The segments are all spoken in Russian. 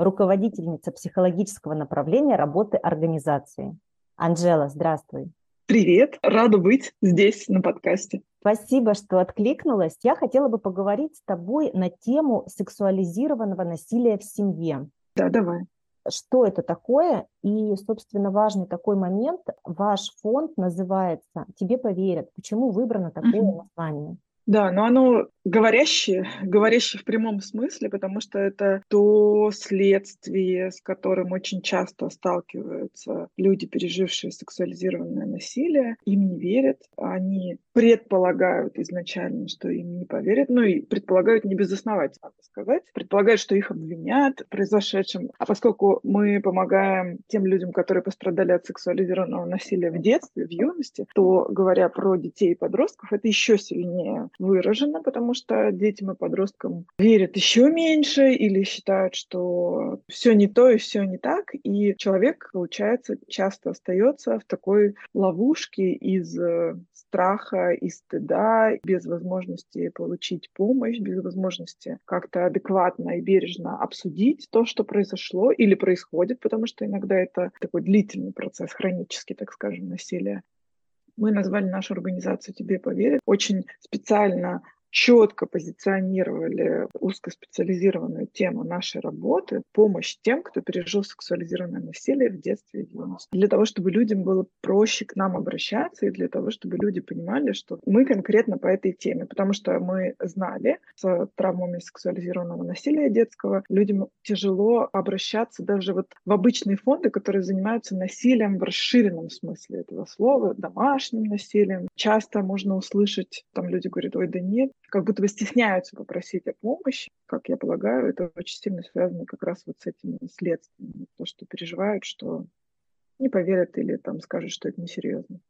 руководительница психологического направления работы организации. Анжела, здравствуй. Привет, рада быть здесь на подкасте. Спасибо, что откликнулась. Я хотела бы поговорить с тобой на тему сексуализированного насилия в семье. Да, давай. Что это такое? И, собственно, важный такой момент. Ваш фонд называется «Тебе поверят». Почему выбрано такое угу. название? Да, но оно говорящее, говорящее в прямом смысле, потому что это то следствие, с которым очень часто сталкиваются люди, пережившие сексуализированное насилие. Им не верят, они предполагают изначально, что им не поверят, ну и предполагают не безосновательно, надо сказать, предполагают, что их обвинят в произошедшем. А поскольку мы помогаем тем людям, которые пострадали от сексуализированного насилия в детстве, в юности, то, говоря про детей и подростков, это еще сильнее выражено, потому что детям и подросткам верят еще меньше или считают, что все не то и все не так, и человек, получается, часто остается в такой ловушке из э, страха и стыда, без возможности получить помощь, без возможности как-то адекватно и бережно обсудить то, что произошло или происходит, потому что иногда это такой длительный процесс, хронический, так скажем, насилия. Мы назвали нашу организацию «Тебе поверят». Очень специально четко позиционировали узкоспециализированную тему нашей работы, помощь тем, кто пережил сексуализированное насилие в детстве и юности. Для того, чтобы людям было проще к нам обращаться и для того, чтобы люди понимали, что мы конкретно по этой теме, потому что мы знали с травмами сексуализированного насилия детского, людям тяжело обращаться даже вот в обычные фонды, которые занимаются насилием в расширенном смысле этого слова, домашним насилием. Часто можно услышать, там люди говорят, ой, да нет, как будто бы стесняются попросить о помощи. Как я полагаю, это очень сильно связано как раз вот с этими следствиями. То, что переживают, что не поверят или там скажут, что это несерьезно.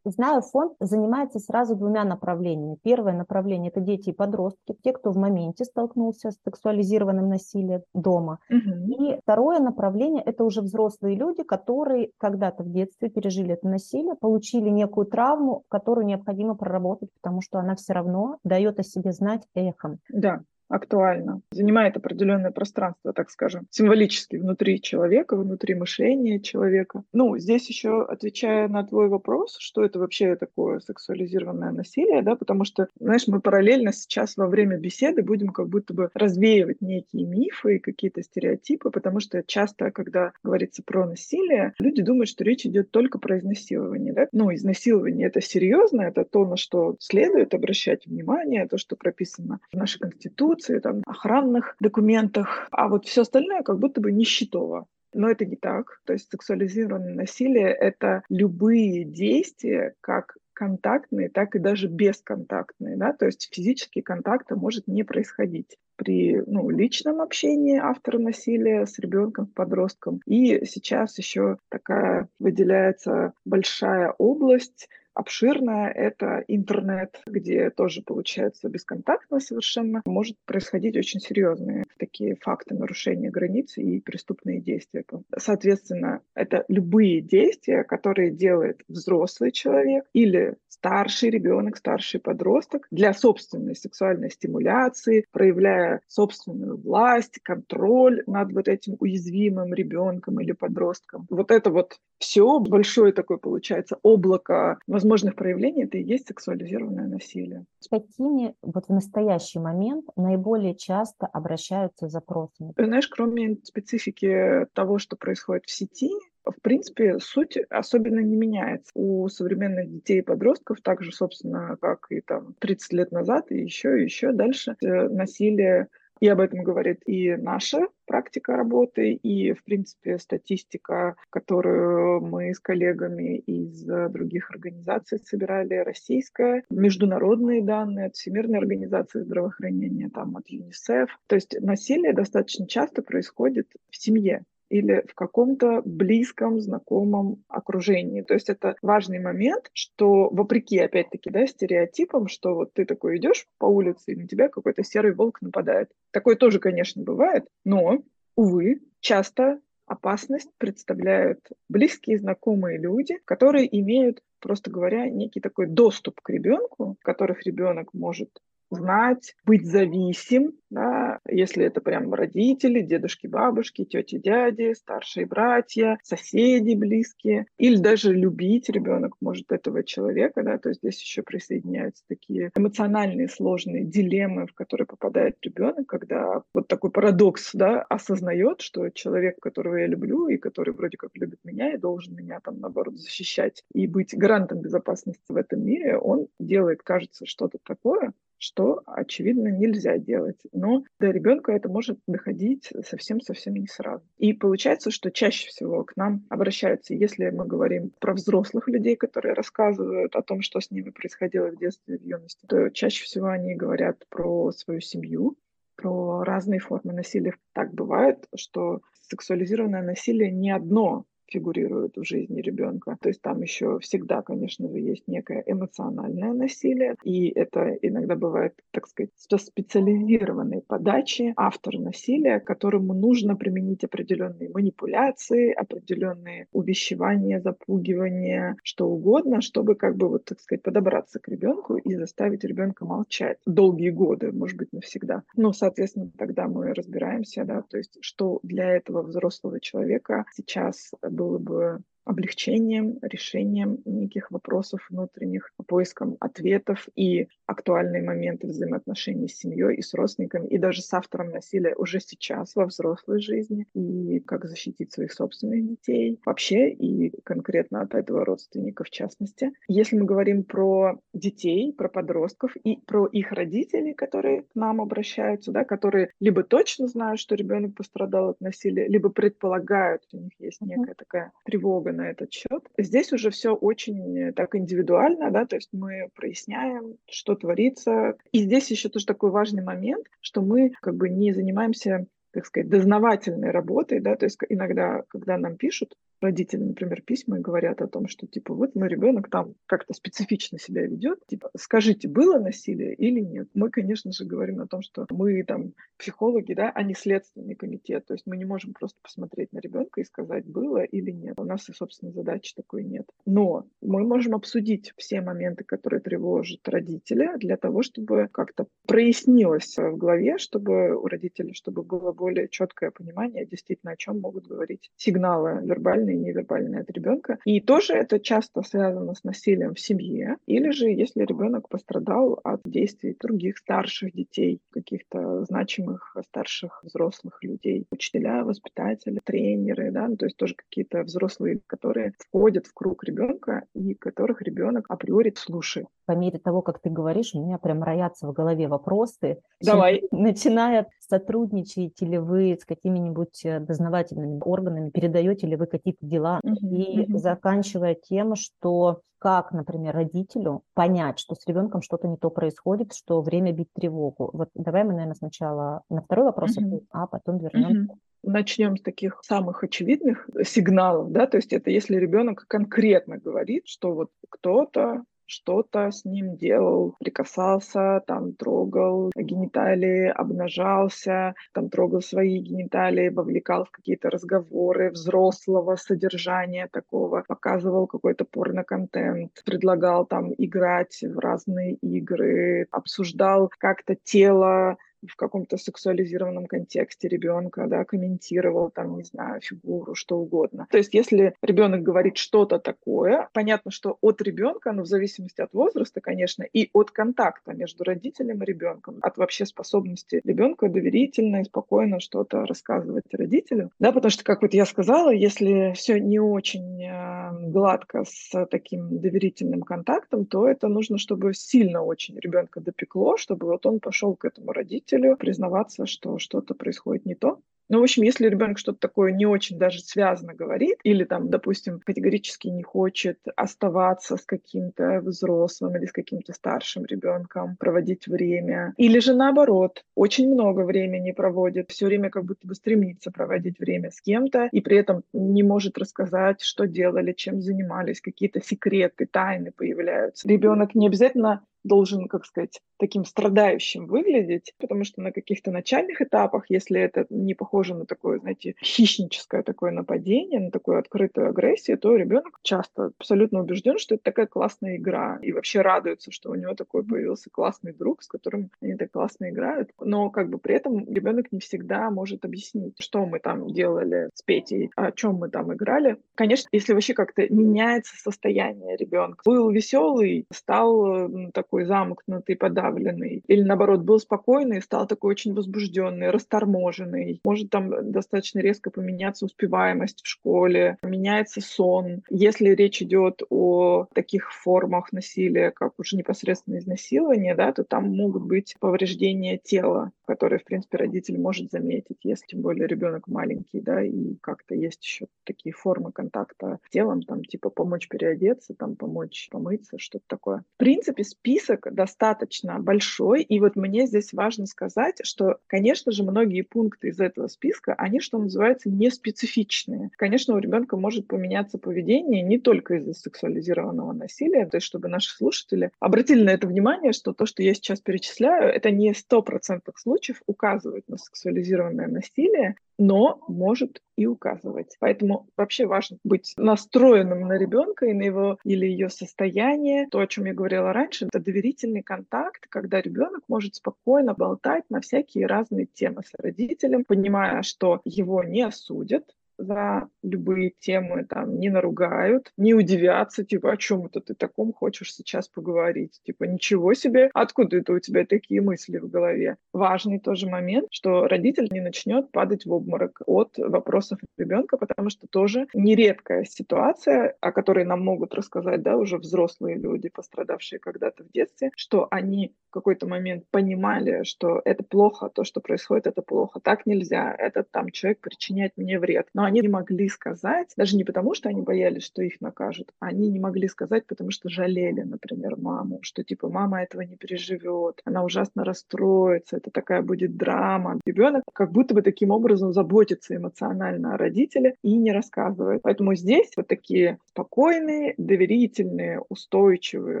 Знаю, фонд занимается сразу двумя направлениями. Первое направление – это дети и подростки, те, кто в моменте столкнулся с сексуализированным насилием дома. Угу. И второе направление – это уже взрослые люди, которые когда-то в детстве пережили это насилие, получили некую травму, которую необходимо проработать, потому что она все равно дает о себе знать эхом. Да актуально, занимает определенное пространство, так скажем, символически внутри человека, внутри мышления человека. Ну, здесь еще отвечая на твой вопрос, что это вообще такое сексуализированное насилие, да, потому что, знаешь, мы параллельно сейчас во время беседы будем как будто бы развеивать некие мифы и какие-то стереотипы, потому что часто, когда говорится про насилие, люди думают, что речь идет только про изнасилование, да. Ну, изнасилование это серьезно, это то, на что следует обращать внимание, то, что прописано в нашей Конституции, Конституции, там, охранных документах, а вот все остальное как будто бы нищетово. Но это не так. То есть сексуализированное насилие — это любые действия, как контактные, так и даже бесконтактные. Да? То есть физические контакты может не происходить при ну, личном общении автора насилия с ребенком, подростком. И сейчас еще такая выделяется большая область обширная, это интернет, где тоже получается бесконтактно совершенно. Может происходить очень серьезные такие факты нарушения границ и преступные действия. Соответственно, это любые действия, которые делает взрослый человек или старший ребенок, старший подросток для собственной сексуальной стимуляции, проявляя собственную власть, контроль над вот этим уязвимым ребенком или подростком. Вот это вот все большое такое получается облако возможных проявлений, это и есть сексуализированное насилие. С какими вот в настоящий момент наиболее часто обращаются запросами? знаешь, кроме специфики того, что происходит в сети, в принципе, суть особенно не меняется. У современных детей и подростков, так же, собственно, как и там 30 лет назад, и еще, и еще дальше, э, насилие и об этом говорит и наша практика работы, и, в принципе, статистика, которую мы с коллегами из других организаций собирали, российская, международные данные от Всемирной организации здравоохранения, там, от ЮНИСЕФ. То есть насилие достаточно часто происходит в семье. Или в каком-то близком, знакомом окружении. То есть это важный момент, что вопреки, опять-таки, да, стереотипам, что вот ты такой идешь по улице, и на тебя какой-то серый волк нападает. Такое тоже, конечно, бывает, но, увы, часто опасность представляют близкие, знакомые люди, которые имеют, просто говоря, некий такой доступ к ребенку, которых ребенок может знать, быть зависим, да, если это прям родители, дедушки, бабушки, тети, дяди, старшие братья, соседи близкие, или даже любить ребенок может этого человека, да, то здесь еще присоединяются такие эмоциональные сложные дилеммы, в которые попадает ребенок, когда вот такой парадокс, да, осознает, что человек, которого я люблю и который вроде как любит меня и должен меня там, наоборот, защищать и быть гарантом безопасности в этом мире, он делает, кажется, что-то такое, что, очевидно, нельзя делать. Но до ребенка это может доходить совсем-совсем не сразу. И получается, что чаще всего к нам обращаются, если мы говорим про взрослых людей, которые рассказывают о том, что с ними происходило в детстве, в юности, то чаще всего они говорят про свою семью, про разные формы насилия. Так бывает, что сексуализированное насилие не одно фигурирует в жизни ребенка. То есть там еще всегда, конечно же, есть некое эмоциональное насилие, и это иногда бывает, так сказать, специализированной подачи автора насилия, которому нужно применить определенные манипуляции, определенные увещевания, запугивания, что угодно, чтобы как бы вот, так сказать, подобраться к ребенку и заставить ребенка молчать долгие годы, может быть, навсегда. Ну, соответственно, тогда мы разбираемся, да, то есть что для этого взрослого человека сейчас было бы облегчением, решением неких вопросов внутренних, поиском ответов и актуальные моменты взаимоотношений с семьей и с родственниками, и даже с автором насилия уже сейчас во взрослой жизни, и как защитить своих собственных детей вообще, и конкретно от этого родственника в частности. Если мы говорим про детей, про подростков и про их родителей, которые к нам обращаются, да, которые либо точно знают, что ребенок пострадал от насилия, либо предполагают, у них есть некая такая тревога на этот счет. Здесь уже все очень так индивидуально, да, то есть мы проясняем, что творится. И здесь еще тоже такой важный момент, что мы как бы не занимаемся так сказать, дознавательной работой, да, то есть иногда, когда нам пишут, родители, например, письма и говорят о том, что, типа, вот мой ребенок там как-то специфично себя ведет, типа, скажите, было насилие или нет? Мы, конечно же, говорим о том, что мы там психологи, да, а не следственный комитет, то есть мы не можем просто посмотреть на ребенка и сказать, было или нет. У нас и, собственно, задачи такой нет. Но мы можем обсудить все моменты, которые тревожат родителя, для того, чтобы как-то прояснилось в голове, чтобы у родителей, чтобы было более четкое понимание действительно, о чем могут говорить сигналы вербальные вербальное и невербальное от ребенка. И тоже это часто связано с насилием в семье, или же если ребенок пострадал от действий других старших детей, каких-то значимых старших взрослых людей, учителя, воспитатели, тренеры, да, ну, то есть тоже какие-то взрослые, которые входят в круг ребенка и которых ребенок априори слушает по мере того, как ты говоришь, у меня прям роятся в голове вопросы. Давай. Начиная, сотрудничаете ли вы с какими-нибудь э, дознавательными органами, передаете ли вы какие-то дела, угу, и угу. заканчивая тем, что как, например, родителю понять, что с ребенком что-то не то происходит, что время бить тревогу. Вот давай мы, наверное, сначала на второй вопрос, угу. а потом вернемся. Угу. Начнем с таких самых очевидных сигналов, да, то есть это если ребенок конкретно говорит, что вот кто-то что-то с ним делал, прикасался, там трогал гениталии, обнажался, там трогал свои гениталии, вовлекал в какие-то разговоры взрослого содержания такого, показывал какой-то порно-контент, предлагал там играть в разные игры, обсуждал как-то тело в каком-то сексуализированном контексте ребенка, да, комментировал там, не знаю, фигуру, что угодно. То есть, если ребенок говорит что-то такое, понятно, что от ребенка, ну, в зависимости от возраста, конечно, и от контакта между родителем и ребенком, от вообще способности ребенка доверительно и спокойно что-то рассказывать родителю, да, потому что, как вот я сказала, если все не очень э, гладко с таким доверительным контактом, то это нужно, чтобы сильно очень ребенка допекло, чтобы вот он пошел к этому родителю, родителю признаваться, что что-то происходит не то, Ну, в общем, если ребенок что-то такое не очень даже связано говорит, или там, допустим, категорически не хочет оставаться с каким-то взрослым или с каким-то старшим ребенком, проводить время, или же наоборот, очень много времени проводит, все время как будто бы стремится проводить время с кем-то, и при этом не может рассказать, что делали, чем занимались, какие-то секреты, тайны появляются. Ребенок не обязательно должен, как сказать, таким страдающим выглядеть, потому что на каких-то начальных этапах, если это не похоже на такое, знаете, хищническое такое нападение, на такую открытую агрессию, то ребенок часто абсолютно убежден, что это такая классная игра, и вообще радуется, что у него такой появился классный друг, с которым они так классно играют. Но как бы при этом ребенок не всегда может объяснить, что мы там делали с Петей, о чем мы там играли. Конечно, если вообще как-то меняется состояние ребенка, был веселый, стал так такой замкнутый, подавленный. Или наоборот, был спокойный стал такой очень возбужденный, расторможенный. Может там достаточно резко поменяться успеваемость в школе, меняется сон. Если речь идет о таких формах насилия, как уже непосредственно изнасилование, да, то там могут быть повреждения тела, которые, в принципе, родитель может заметить, если тем более ребенок маленький, да, и как-то есть еще такие формы контакта с телом, там, типа помочь переодеться, там, помочь помыться, что-то такое. В принципе, спи список достаточно большой, и вот мне здесь важно сказать, что, конечно же, многие пункты из этого списка, они, что называется, не специфичные. Конечно, у ребенка может поменяться поведение не только из-за сексуализированного насилия, то есть чтобы наши слушатели обратили на это внимание, что то, что я сейчас перечисляю, это не 100% случаев указывает на сексуализированное насилие, но может и указывать. Поэтому вообще важно быть настроенным на ребенка и на его или ее состояние. То, о чем я говорила раньше, это доверительный контакт, когда ребенок может спокойно болтать на всякие разные темы с родителем, понимая, что его не осудят, за любые темы, там, не наругают, не удивятся, типа, о чем это ты таком хочешь сейчас поговорить? Типа, ничего себе, откуда это у тебя такие мысли в голове? Важный тоже момент, что родитель не начнет падать в обморок от вопросов ребенка, потому что тоже нередкая ситуация, о которой нам могут рассказать, да, уже взрослые люди, пострадавшие когда-то в детстве, что они в какой-то момент понимали, что это плохо, то, что происходит, это плохо, так нельзя, этот там человек причиняет мне вред. Но они не могли сказать, даже не потому, что они боялись, что их накажут, они не могли сказать, потому что жалели, например, маму, что типа мама этого не переживет, она ужасно расстроится, это такая будет драма. Ребенок как будто бы таким образом заботится эмоционально о родителе и не рассказывает. Поэтому здесь вот такие спокойные, доверительные, устойчивые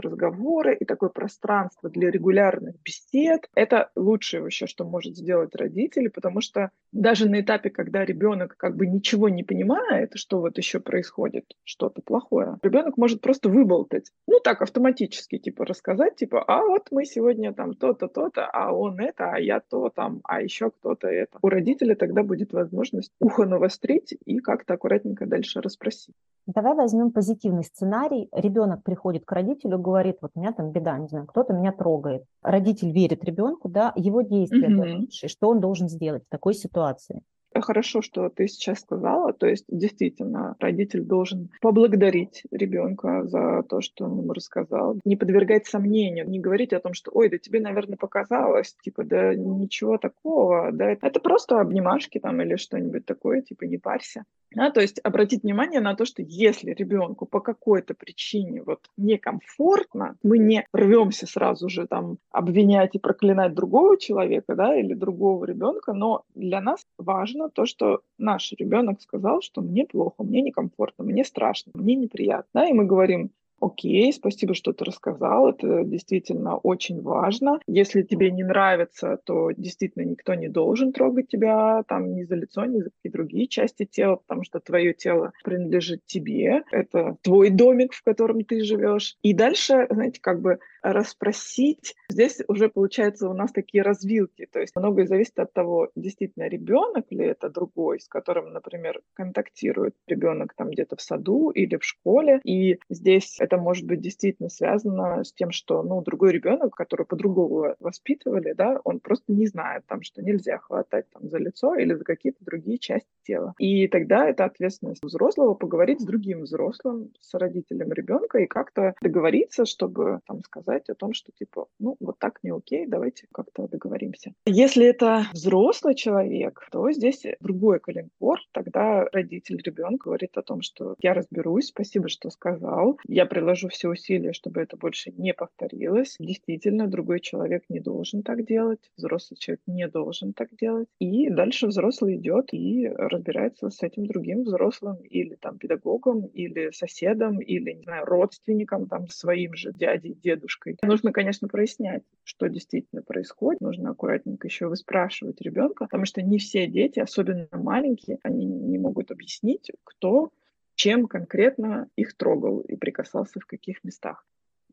разговоры и такое пространство для регулярных бесед. Это лучшее вообще, что может сделать родители, потому что даже на этапе, когда ребенок как бы ничего ничего не понимает, что вот еще происходит, что-то плохое, ребенок может просто выболтать. Ну, так, автоматически, типа, рассказать, типа, а вот мы сегодня там то-то, то-то, а он это, а я то там, а еще кто-то это. У родителя тогда будет возможность ухо навострить и как-то аккуратненько дальше расспросить. Давай возьмем позитивный сценарий. Ребенок приходит к родителю, говорит, вот у меня там беда, не знаю, кто-то меня трогает. Родитель верит ребенку, да, его действия, угу. что он должен сделать в такой ситуации. Хорошо, что ты сейчас сказала. То есть, действительно, родитель должен поблагодарить ребенка за то, что он ему рассказал. Не подвергать сомнению, не говорить о том, что, ой, да тебе, наверное, показалось, типа, да ничего такого, да, это просто обнимашки там или что-нибудь такое, типа, не парься. Да, то есть обратить внимание на то, что если ребенку по какой-то причине вот некомфортно, мы не рвемся сразу же там обвинять и проклинать другого человека, да, или другого ребенка, но для нас важно то, что наш ребенок сказал, что мне плохо, мне некомфортно, мне страшно, мне неприятно, и мы говорим, Окей, спасибо, что ты рассказал. Это действительно очень важно. Если тебе не нравится, то действительно никто не должен трогать тебя там ни за лицо, ни за какие другие части тела, потому что твое тело принадлежит тебе. Это твой домик, в котором ты живешь. И дальше, знаете, как бы расспросить. Здесь уже получается у нас такие развилки. То есть многое зависит от того, действительно ребенок ли это другой, с которым, например, контактирует ребенок там где-то в саду или в школе. И здесь это может быть действительно связано с тем, что, ну, другой ребенок, который по-другому воспитывали, да, он просто не знает там, что нельзя хватать там за лицо или за какие-то другие части тела. И тогда это ответственность взрослого поговорить с другим взрослым, с родителем ребенка и как-то договориться, чтобы там сказать, сказать о том, что типа, ну, вот так не окей, давайте как-то договоримся. Если это взрослый человек, то здесь другой коленкор. Тогда родитель ребенка говорит о том, что я разберусь, спасибо, что сказал, я приложу все усилия, чтобы это больше не повторилось. Действительно, другой человек не должен так делать, взрослый человек не должен так делать. И дальше взрослый идет и разбирается с этим другим взрослым или там педагогом, или соседом, или, не знаю, родственником, там, своим же дядей, дедушкой. Нужно, конечно, прояснять, что действительно происходит. Нужно аккуратненько еще выспрашивать ребенка, потому что не все дети, особенно маленькие, они не могут объяснить, кто чем конкретно их трогал и прикасался в каких местах.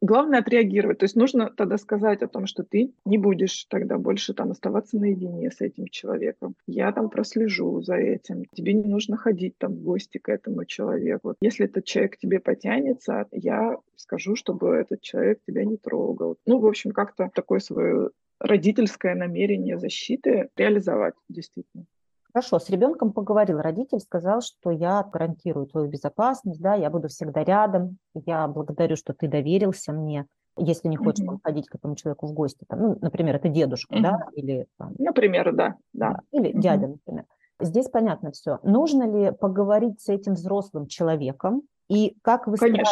Главное отреагировать. То есть нужно тогда сказать о том, что ты не будешь тогда больше там оставаться наедине с этим человеком. Я там прослежу за этим. Тебе не нужно ходить там в гости к этому человеку. Если этот человек к тебе потянется, я скажу, чтобы этот человек тебя не трогал. Ну, в общем, как-то такое свое родительское намерение защиты реализовать действительно. Хорошо, с ребенком поговорил. Родитель сказал, что я гарантирую твою безопасность, да, я буду всегда рядом, я благодарю, что ты доверился мне. Если не хочешь mm-hmm. ходить к этому человеку в гости, там, ну, например, это дедушка, mm-hmm. да, или там, например, да, да, или mm-hmm. дядя, например. Здесь понятно все. Нужно ли поговорить с этим взрослым человеком и как выстраивать,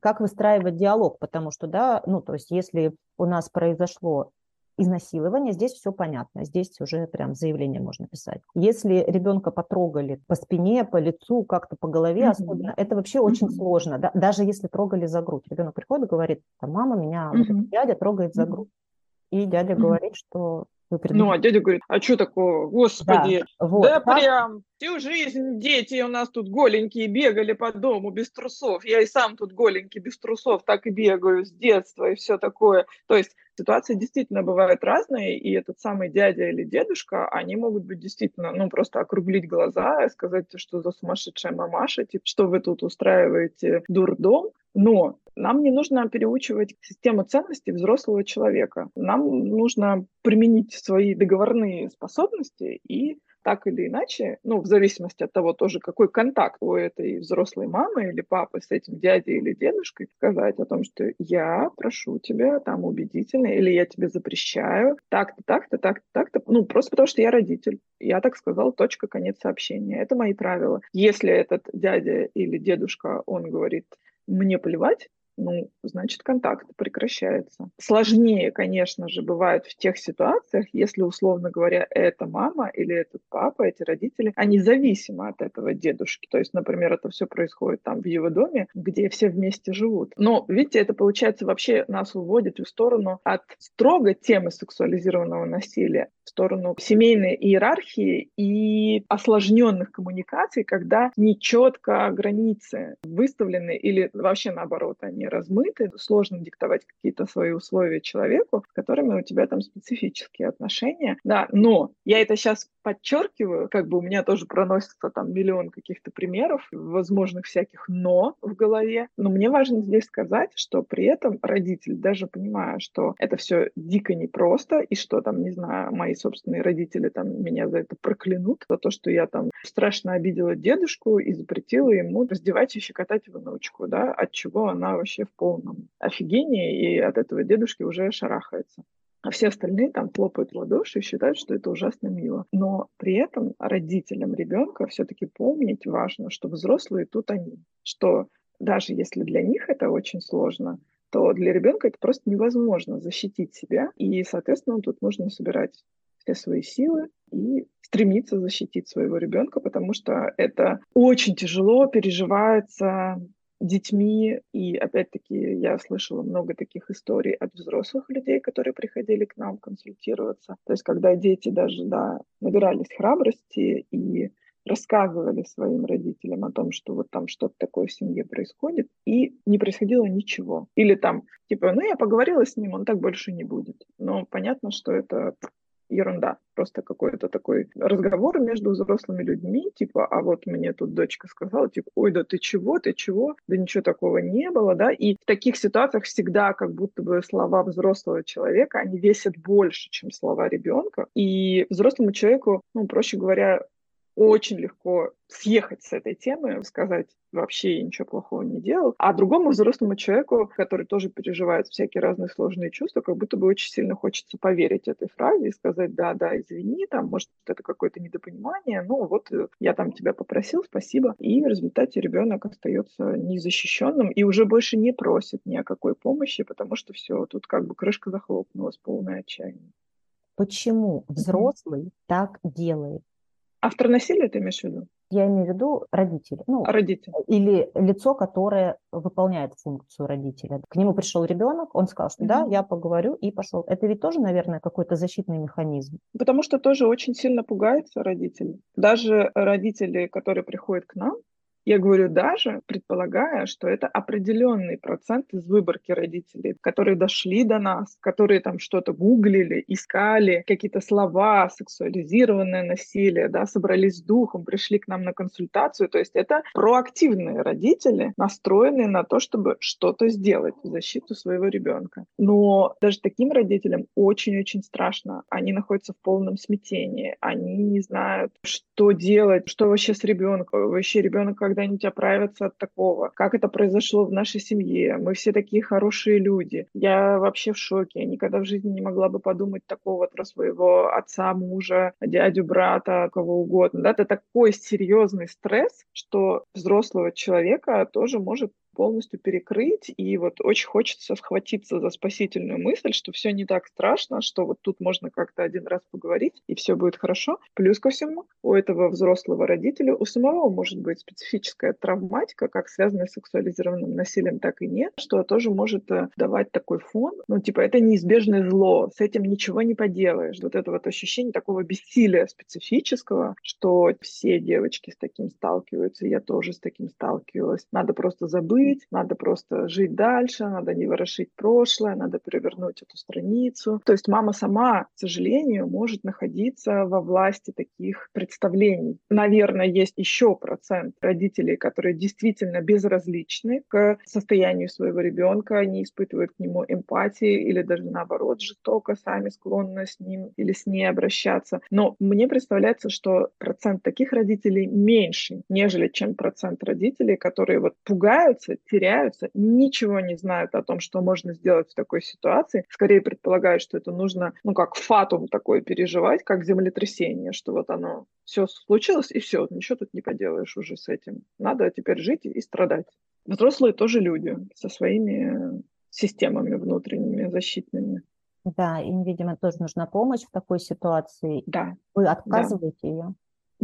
как выстраивать диалог, потому что, да, ну, то есть если у нас произошло изнасилование, здесь все понятно, здесь уже прям заявление можно писать. Если ребенка потрогали по спине, по лицу, как-то по голове mm-hmm. особенно, это вообще mm-hmm. очень сложно, да? даже если трогали за грудь. Ребенок приходит и говорит, мама меня, mm-hmm. дядя трогает за грудь. И дядя mm-hmm. говорит, что вы Ну, а дядя говорит, а что такого, господи, да, вот, да так... прям всю жизнь дети у нас тут голенькие бегали по дому без трусов. Я и сам тут голенький без трусов так и бегаю с детства и все такое. То есть ситуации действительно бывают разные, и этот самый дядя или дедушка, они могут быть действительно, ну, просто округлить глаза и сказать, что за сумасшедшая мамаша, типа, что вы тут устраиваете дурдом, но нам не нужно переучивать систему ценностей взрослого человека. Нам нужно применить свои договорные способности и так или иначе, ну, в зависимости от того тоже, какой контакт у этой взрослой мамы или папы с этим дядей или дедушкой, сказать о том, что я прошу тебя там убедительно, или я тебе запрещаю так-то, так-то, так-то, так-то, ну, просто потому что я родитель. Я так сказал, точка, конец сообщения. Это мои правила. Если этот дядя или дедушка, он говорит, мне плевать, ну, значит, контакт прекращается. Сложнее, конечно же, бывает в тех ситуациях, если, условно говоря, эта мама или этот папа, эти родители, они зависимы от этого дедушки. То есть, например, это все происходит там в его доме, где все вместе живут. Но, видите, это, получается, вообще нас уводит в сторону от строго темы сексуализированного насилия, в сторону семейной иерархии и осложненных коммуникаций, когда нечетко границы выставлены или вообще наоборот, они они размыты, сложно диктовать какие-то свои условия человеку, с которыми у тебя там специфические отношения. Да, но я это сейчас подчеркиваю, как бы у меня тоже проносится там миллион каких-то примеров, возможных всяких «но» в голове. Но мне важно здесь сказать, что при этом родитель, даже понимая, что это все дико непросто, и что там, не знаю, мои собственные родители там меня за это проклянут, за то, что я там страшно обидела дедушку и запретила ему раздевать и щекотать внучку, да, от чего она вообще в полном офигении, и от этого дедушки уже шарахается. А все остальные там хлопают в ладоши и считают, что это ужасно мило. Но при этом родителям ребенка все-таки помнить важно, что взрослые тут они. Что даже если для них это очень сложно, то для ребенка это просто невозможно защитить себя. И, соответственно, тут нужно собирать все свои силы и стремиться защитить своего ребенка, потому что это очень тяжело переживается детьми. И опять-таки я слышала много таких историй от взрослых людей, которые приходили к нам консультироваться. То есть когда дети даже да, набирались храбрости и рассказывали своим родителям о том, что вот там что-то такое в семье происходит, и не происходило ничего. Или там, типа, ну я поговорила с ним, он так больше не будет. Но понятно, что это ерунда. Просто какой-то такой разговор между взрослыми людьми, типа, а вот мне тут дочка сказала, типа, ой, да ты чего, ты чего, да ничего такого не было, да, и в таких ситуациях всегда как будто бы слова взрослого человека, они весят больше, чем слова ребенка, и взрослому человеку, ну, проще говоря, очень легко съехать с этой темы, сказать, вообще я ничего плохого не делал. А другому взрослому человеку, который тоже переживает всякие разные сложные чувства, как будто бы очень сильно хочется поверить этой фразе и сказать, да, да, извини, там, может, это какое-то недопонимание, ну вот э, я там тебя попросил, спасибо. И в результате ребенок остается незащищенным и уже больше не просит ни о какой помощи, потому что все, тут как бы крышка захлопнулась, полное отчаяние. Почему взрослый mm-hmm. так делает? Автор насилия ты имеешь в виду? Я имею в виду родители. Ну, родители. Или лицо, которое выполняет функцию родителя. К нему пришел ребенок, он сказал, что mm-hmm. да, я поговорю и пошел. Это ведь тоже, наверное, какой-то защитный механизм. Потому что тоже очень сильно пугаются родители. Даже родители, которые приходят к нам, я говорю даже, предполагая, что это определенный процент из выборки родителей, которые дошли до нас, которые там что-то гуглили, искали, какие-то слова, сексуализированное насилие, да, собрались с духом, пришли к нам на консультацию. То есть это проактивные родители, настроенные на то, чтобы что-то сделать в защиту своего ребенка. Но даже таким родителям очень-очень страшно. Они находятся в полном смятении. Они не знают, что делать, что вообще с ребенком. Вообще ребенок как когда-нибудь оправиться от такого. Как это произошло в нашей семье? Мы все такие хорошие люди. Я вообще в шоке. Я никогда в жизни не могла бы подумать такого про своего отца, мужа, дядю, брата, кого угодно. Да? Это такой серьезный стресс, что взрослого человека тоже может полностью перекрыть. И вот очень хочется схватиться за спасительную мысль, что все не так страшно, что вот тут можно как-то один раз поговорить, и все будет хорошо. Плюс ко всему, у этого взрослого родителя, у самого может быть специфическая травматика, как связанная с сексуализированным насилием, так и нет, что тоже может э, давать такой фон. Ну, типа, это неизбежное зло, с этим ничего не поделаешь. Вот это вот ощущение такого бессилия специфического, что все девочки с таким сталкиваются, я тоже с таким сталкивалась. Надо просто забыть, жить, надо просто жить дальше, надо не ворошить прошлое, надо перевернуть эту страницу. То есть мама сама, к сожалению, может находиться во власти таких представлений. Наверное, есть еще процент родителей, которые действительно безразличны к состоянию своего ребенка, не испытывают к нему эмпатии или даже наоборот жестоко сами склонны с ним или с ней обращаться. Но мне представляется, что процент таких родителей меньше, нежели чем процент родителей, которые вот пугаются теряются, ничего не знают о том, что можно сделать в такой ситуации. Скорее предполагают, что это нужно, ну, как фатум такой переживать, как землетрясение, что вот оно все случилось, и все, ничего тут не поделаешь уже с этим. Надо теперь жить и страдать. Взрослые тоже люди со своими системами внутренними, защитными. Да, им, видимо, тоже нужна помощь в такой ситуации. Да. Вы отказываете да. ее?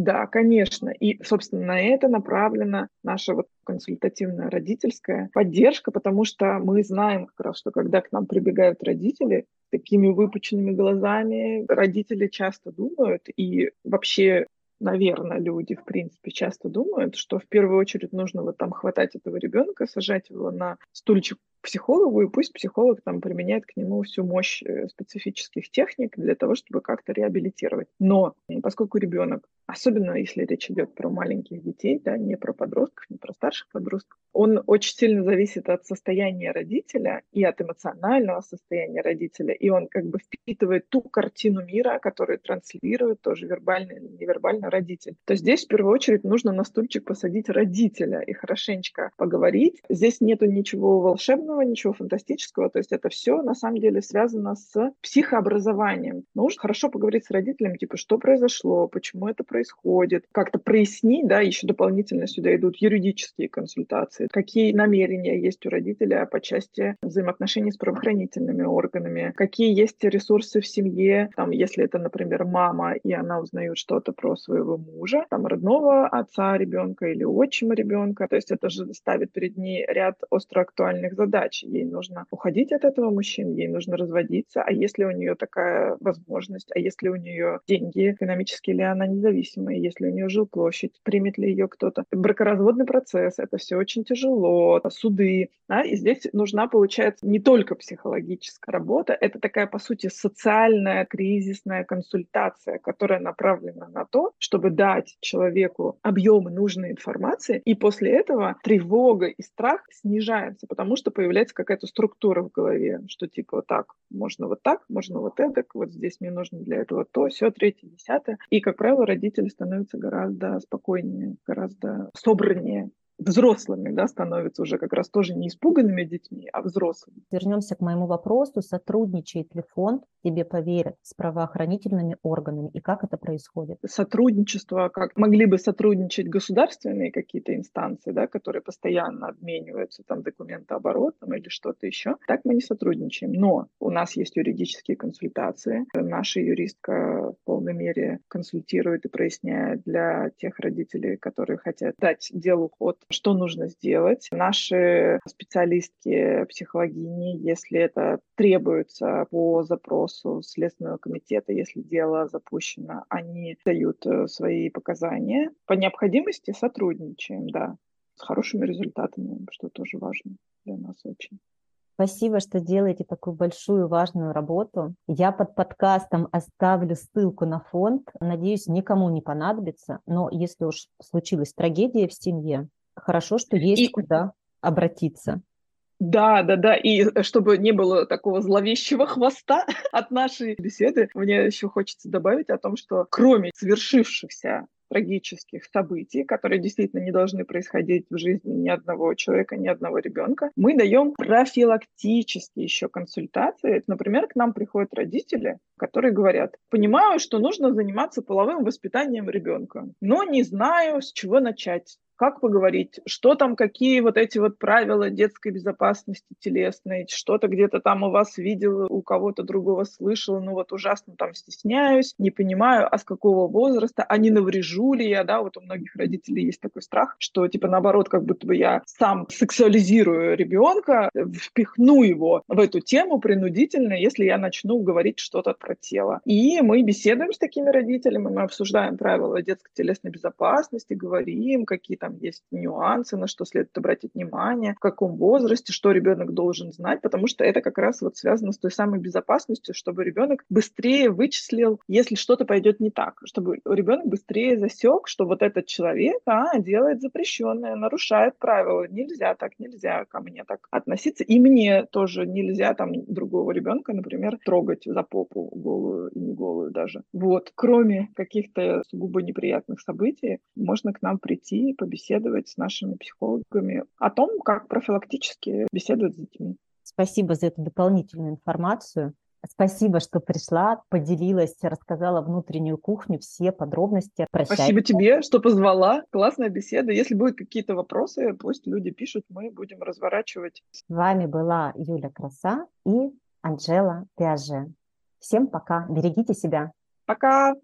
Да, конечно. И, собственно, на это направлена наша вот консультативная родительская поддержка, потому что мы знаем как раз, что когда к нам прибегают родители, такими выпученными глазами родители часто думают, и вообще наверное, люди, в принципе, часто думают, что в первую очередь нужно вот там хватать этого ребенка, сажать его на стульчик психологу, и пусть психолог там применяет к нему всю мощь э, специфических техник для того, чтобы как-то реабилитировать. Но поскольку ребенок, особенно если речь идет про маленьких детей, да, не про подростков, не про старших подростков, он очень сильно зависит от состояния родителя и от эмоционального состояния родителя, и он как бы впитывает ту картину мира, которую транслирует тоже вербально или невербально родитель. То здесь в первую очередь нужно на стульчик посадить родителя и хорошенечко поговорить. Здесь нету ничего волшебного, ничего фантастического. То есть это все на самом деле связано с психообразованием. Нужно хорошо поговорить с родителями, типа, что произошло, почему это происходит, как-то прояснить, да, еще дополнительно сюда идут юридические консультации, какие намерения есть у родителя по части взаимоотношений с правоохранительными органами, какие есть ресурсы в семье, там, если это, например, мама, и она узнает что-то про своего мужа, там, родного отца ребенка или отчима ребенка, то есть это же ставит перед ней ряд остро актуальных задач. Ей нужно уходить от этого мужчины, ей нужно разводиться. А если у нее такая возможность, а если у нее деньги, экономически ли она независимая, если у нее жилплощадь, примет ли ее кто-то. Бракоразводный процесс — это все очень тяжело, суды. Да? И здесь нужна, получается, не только психологическая работа, это такая, по сути, социальная кризисная консультация, которая направлена на то, чтобы дать человеку объемы нужной информации, и после этого тревога и страх снижаются, потому что появляется какая-то структура в голове, что типа вот так, можно вот так, можно вот это, вот здесь мне нужно для этого то, все, третье, десятое. И, как правило, родители становятся гораздо спокойнее, гораздо собраннее взрослыми, да, становятся уже как раз тоже не испуганными детьми, а взрослыми. Вернемся к моему вопросу. Сотрудничает ли фонд, тебе поверят, с правоохранительными органами и как это происходит? Сотрудничество, как могли бы сотрудничать государственные какие-то инстанции, да, которые постоянно обмениваются там документооборотом или что-то еще, так мы не сотрудничаем. Но у нас есть юридические консультации. Наша юристка в полной мере консультирует и проясняет для тех родителей, которые хотят дать делу ход что нужно сделать. Наши специалистки, психологини, если это требуется по запросу Следственного комитета, если дело запущено, они дают э, свои показания. По необходимости сотрудничаем, да, с хорошими результатами, что тоже важно для нас очень. Спасибо, что делаете такую большую важную работу. Я под подкастом оставлю ссылку на фонд. Надеюсь, никому не понадобится, но если уж случилась трагедия в семье, хорошо, что есть и... куда обратиться. Да, да, да. И э, чтобы не было такого зловещего хвоста от нашей беседы, мне еще хочется добавить о том, что кроме свершившихся трагических событий, которые действительно не должны происходить в жизни ни одного человека, ни одного ребенка, мы даем профилактические еще консультации. Например, к нам приходят родители, которые говорят, понимаю, что нужно заниматься половым воспитанием ребенка, но не знаю, с чего начать как поговорить, что там, какие вот эти вот правила детской безопасности телесной, что-то где-то там у вас видел, у кого-то другого слышал, ну вот ужасно там стесняюсь, не понимаю, а с какого возраста, а не наврежу ли я, да, вот у многих родителей есть такой страх, что типа наоборот, как будто бы я сам сексуализирую ребенка, впихну его в эту тему принудительно, если я начну говорить что-то про тело. И мы беседуем с такими родителями, мы обсуждаем правила детской телесной безопасности, говорим, какие там там есть нюансы, на что следует обратить внимание, в каком возрасте, что ребенок должен знать, потому что это как раз вот связано с той самой безопасностью, чтобы ребенок быстрее вычислил, если что-то пойдет не так, чтобы ребенок быстрее засек, что вот этот человек а, делает запрещенное, нарушает правила, нельзя так, нельзя ко мне так относиться, и мне тоже нельзя там другого ребенка, например, трогать за попу голую и не голую даже. Вот, кроме каких-то сугубо неприятных событий, можно к нам прийти и побеседовать беседовать с нашими психологами о том, как профилактически беседовать с детьми. Спасибо за эту дополнительную информацию. Спасибо, что пришла, поделилась, рассказала внутреннюю кухню, все подробности. Прощайте. Спасибо тебе, что позвала. Классная беседа. Если будут какие-то вопросы, пусть люди пишут, мы будем разворачивать. С вами была Юля Краса и Анжела Пиаже. Всем пока. Берегите себя. Пока.